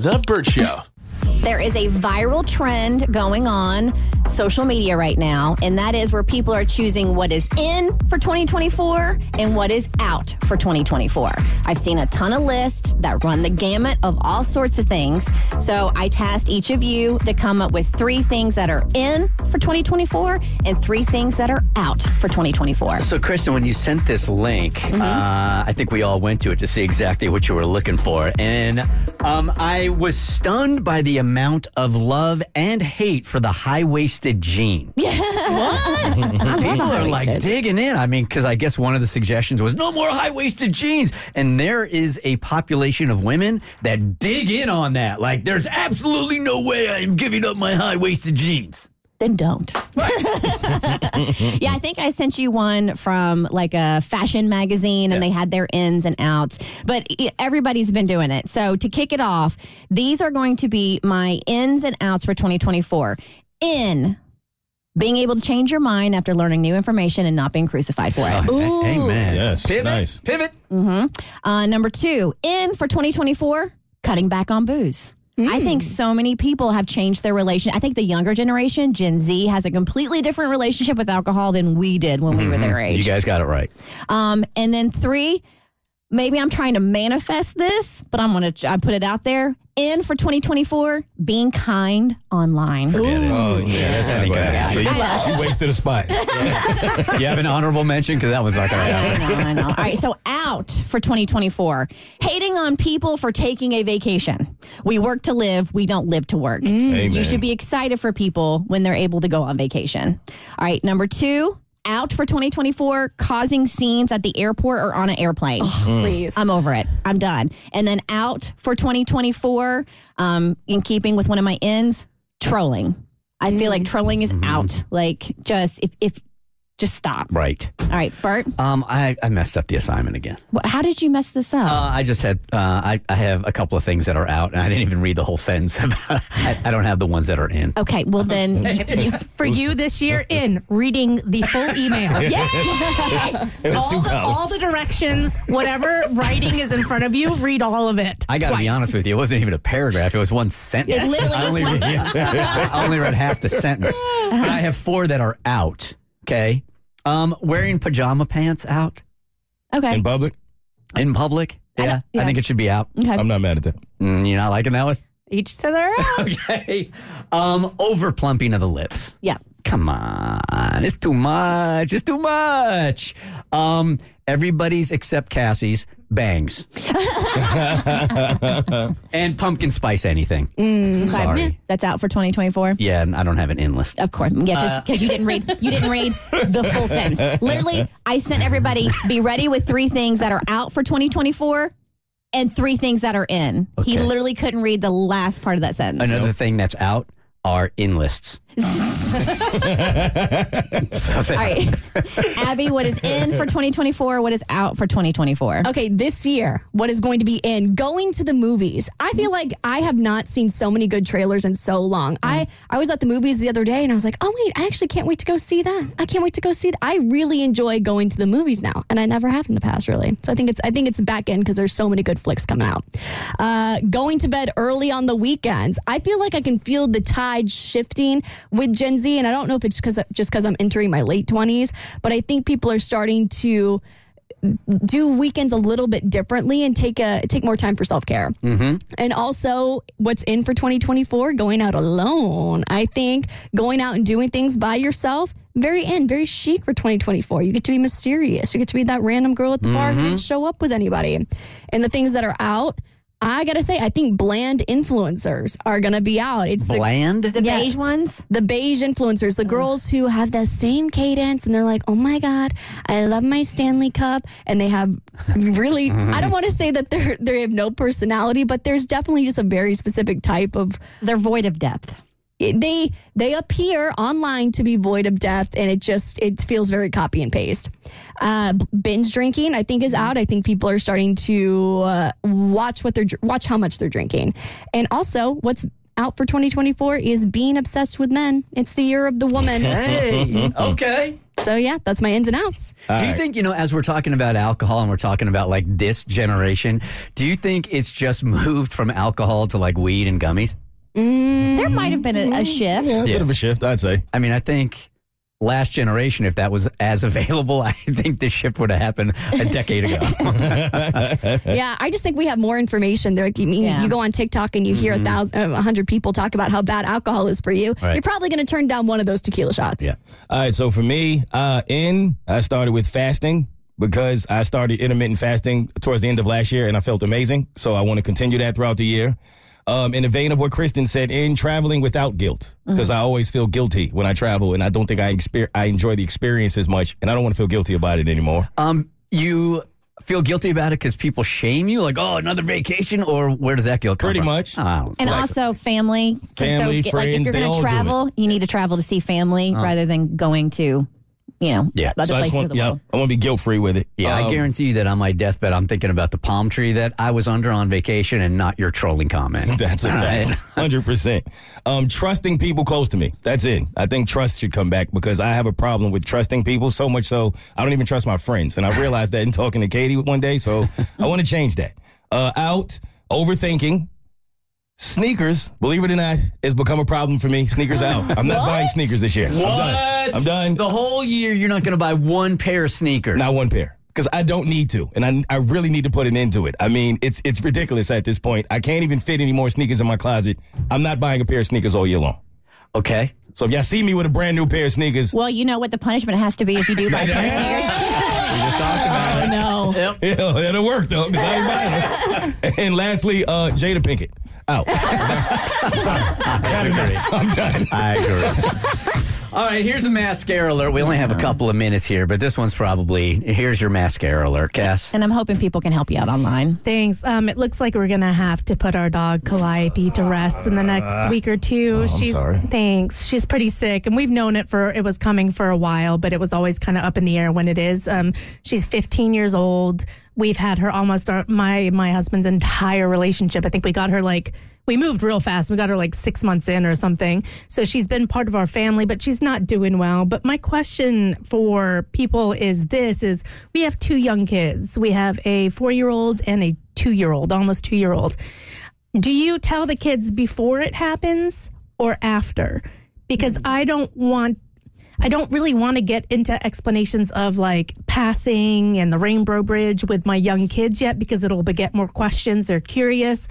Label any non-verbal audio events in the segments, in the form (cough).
The Burt Show. There is a viral trend going on social media right now, and that is where people are choosing what is in for 2024 and what is out for 2024. I've seen a ton of lists that run the gamut of all sorts of things. So I tasked each of you to come up with three things that are in for 2024 and three things that are out for 2024. So, Kristen, when you sent this link, Mm-hmm. uh, I think we all went to it to see exactly what you were looking for. And um, I was stunned by the amount of love and hate for the high waisted jean. (laughs) People are like digging in. I mean, because I guess one of the suggestions was no more high waisted jeans. And there is a population of women that dig in on that. Like, there's absolutely no way I am giving up my high waisted jeans. Then don't. (laughs) yeah, I think I sent you one from like a fashion magazine and they had their ins and outs, but everybody's been doing it. So to kick it off, these are going to be my ins and outs for 2024. In being able to change your mind after learning new information and not being crucified for it. A- Amen. Yes, Pivot. nice. Pivot. Uh, number two, in for 2024, cutting back on booze. I think so many people have changed their relation. I think the younger generation, Gen Z, has a completely different relationship with alcohol than we did when we were their age. You guys got it right. Um, and then three, maybe I'm trying to manifest this, but I'm gonna I put it out there. In for 2024, being kind online. Oh, yeah, that's not going to happen. So you, you wasted a spot. (laughs) you have an honorable mention because that was not going to I happen. know, I know. (laughs) All right, so out for 2024. Hating on people for taking a vacation. We work to live, we don't live to work. Amen. You should be excited for people when they're able to go on vacation. All right, number two, out for 2024, causing scenes at the airport or on an airplane. Oh, hmm. Please. I'm over it. I'm done. And then out for 2024, um, in keeping with one of my ends, trolling. I feel like mm. trolling is mm-hmm. out. Like just if if just stop. Right. All right, Burt. Um, I, I messed up the assignment again. wh- How did you mess this up? Uh, I just had uh, I, I have a couple of things that are out, and I didn't even read the whole sentence. (laughs) I, I don't have the ones that are in. okay, well (laughs) then, you, For you this year, in reading the full email. (laughs) It was all, two the, all the directions, whatever writing is in front of you, read all of it. I got to be twice. honest with you; it wasn't even a paragraph; it was one sentence. It literally I was only, one read, I only read half the sentence. And I have four that are out. Okay, um, wearing pajama pants out okay, In public, in public. Yeah, I, yeah. think it should be out. okay. I'm not mad at that. Mm, you're not liking that one? Each to their own. (laughs) Okay. Um, over plumping of the lips. yeah. Come on, it's too much. It's too much. Um, everybody's except Cassie's bangs (laughs) and pumpkin spice anything. Mm, okay. Sorry. That's out for 2024. Yeah, and I don't have an in list. Of course, yeah, because uh, you didn't read you didn't read the full (laughs) sentence. Literally, I sent everybody be ready with three things that are out for 2024 and three things that are in. He literally couldn't read the last part of that sentence. Another thing that's out are in lists. So (laughs) All right, (laughs) Abby, what is in for 2024? What is out for 2024? Okay, this year, what is going to be in going to the movies? I feel like I have not seen so many good trailers in so long. I I was at the movies the other day and I was like, oh wait, I actually can't wait to go see that. I can't wait to go see that. I really enjoy going to the movies now, and I never have in the past really. So I think it's I think it's back in because there's so many good flicks coming out. Uh, going to bed early on the weekends. I feel like I can feel the tide shifting with Gen Z, and I don't know if it's because just because I'm entering my late 20s, but I think people are starting to do weekends a little bit differently and take a take more time for self care. Mm-hmm. And also, what's in for 2024? Going out alone. I think going out and doing things by yourself. Very in, very chic for 2024. You get to be mysterious. You get to be that random girl at the bar who didn't show up with anybody. And the things that are out, I gotta say, I think bland influencers are gonna be out. It's the Bland? The Yes. beige ones. the beige influencers, the oh. girls who have the same cadence and they're like, oh my God, I love my Stanley Cup. And they have really, (laughs) I don't want to say that they're, they have no personality, but there's definitely just a very specific type of, They're void of depth. They, they appear online to be void of depth and it just, it feels very copy and paste. Uh, binge drinking, I think is out. I think people are starting to uh, watch what they're, watch how much they're drinking. And also what's out for 2024 is being obsessed with men. It's the year of the woman. (laughs) Hey, okay. So yeah, that's my ins and outs. do you think, you know, as we're talking about alcohol and we're talking about like this generation, do you think it's just moved from alcohol to like weed and gummies? There might have been a, a mm-hmm. shift. Yeah, a bit of a shift, I'd say. I mean, I think last generation, if that was as (laughs) available, I think this shift would have happened a decade ago. (laughs) (laughs) Yeah, I just think we have more information. There, you mean Yeah. you go on TikTok and you hear a mm-hmm. thousand, uh, a hundred people talk about how bad alcohol is for you. Right. You're probably going to turn down one of those tequila shots. Yeah. All right, so for me, uh, in I started with fasting because I started intermittent fasting towards the end of last year, and I felt amazing. So I want to continue that throughout the year. Um, in the vein of what Kristen said, in traveling without guilt, because I always feel guilty when I travel, and I don't think I exper- I enjoy the experience as much, and I don't want to feel guilty about it anymore. um, you feel guilty about it because people shame you, like, oh, another vacation, or where does that guilt come Pretty from? much. Oh, And Like- also family. To Family, get- like if you're going to travel, you need to travel to see family rather than going to, you know, Yeah. other so I places just want, of the yeah, world. I want to be guilt free with it. Yeah, I Um, guarantee you that on my deathbed, I'm thinking about the palm tree that I was under on vacation and not your trolling comment. (laughs) That's a fact. (laughs) Hundred percent. Um, trusting people close to me. That's it. I think trust should come back because I have a problem with trusting people so much so I don't even trust my friends. And I realized that in talking to Katie one day. So (laughs) I want to change that. Uh, out overthinking. Sneakers, believe it or not, has become a problem for me. Sneakers out. I'm not buying sneakers this year. I'm done. I'm done. The whole year, you're not going to buy one pair of sneakers. Not one pair. Because I don't need to, and I, I really need to put an end to it. I mean, it's it's ridiculous at this point. I can't even fit any more sneakers in my closet. I'm not buying a pair of sneakers all year long. Okay. So if y'all see me with a brand new pair of sneakers, Well, you know what the punishment has to be if you do buy a pair of (laughs) sneakers. We just talked about it. no. (laughs) Yeah, that'll work though. 'cause I ain't buying them. (laughs) and lastly, uh, Jada Pinkett out. Sorry. (laughs) I'm done. I agree. All right, here's a mascara alert. We only have a couple of minutes here, but this one's probably here's your mascara alert, Cass. And I'm hoping people can help you out online. Thanks. Um, it looks like we're gonna have to put our dog Calliope to rest in the next week or two. She's sorry. thanks. She's pretty sick, and we've known it for it was coming for a while, but it was always kind of up in the air when it is. Um, she's 15 years old. We've had her almost our, my my husband's entire relationship. I think we got her like we moved real fast. We got her like six months in or something. So she's been part of our family, but she's not doing well. But my question for people is this is we have two young kids. We have a four year old and a two year old, almost two year old. Do you tell the kids before it happens or after? Because I don't want I don't really want to get into explanations of like passing and the Rainbow Bridge with my young kids yet because it'll beget more questions. They're curious.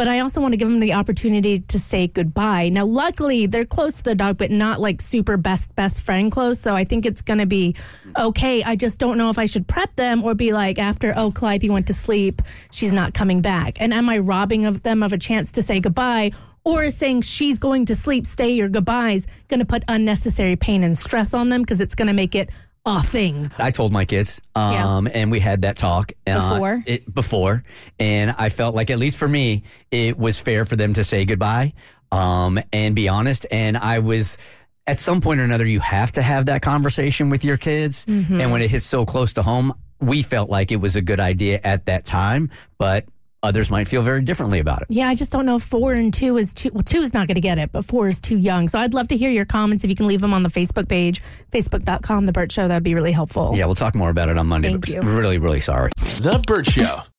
But I also want to give them the opportunity to say goodbye. Now, luckily, they're close to the dog, but not like super best, best friend close. So I think it's going to be okay. I just don't know if I should prep them or be like, after, oh, Calliope went to sleep, she's not coming back. And am I robbing of them of a chance to say goodbye? Or is saying she's going to sleep, stay your goodbyes, going to put unnecessary pain and stress on them because it's going to make it a thing. I told my kids, um, and we had that talk uh, Before? it, before, and I felt like at least for me, it was fair for them to say goodbye um, and be honest. And I was at some point or another, you have to have that conversation with your kids, and when it hits so close to home, we felt like it was a good idea at that time, but others might feel very differently about it. Yeah, I just don't know if four and two is too. Well, two is not going to get it, but four is too young. So I'd love to hear your comments. If you can leave them on the Facebook page, facebook.com, The Burt Show, that'd be really helpful. Yeah, we'll talk more about it on Monday. Thank but you. really, really sorry. The Burt Show.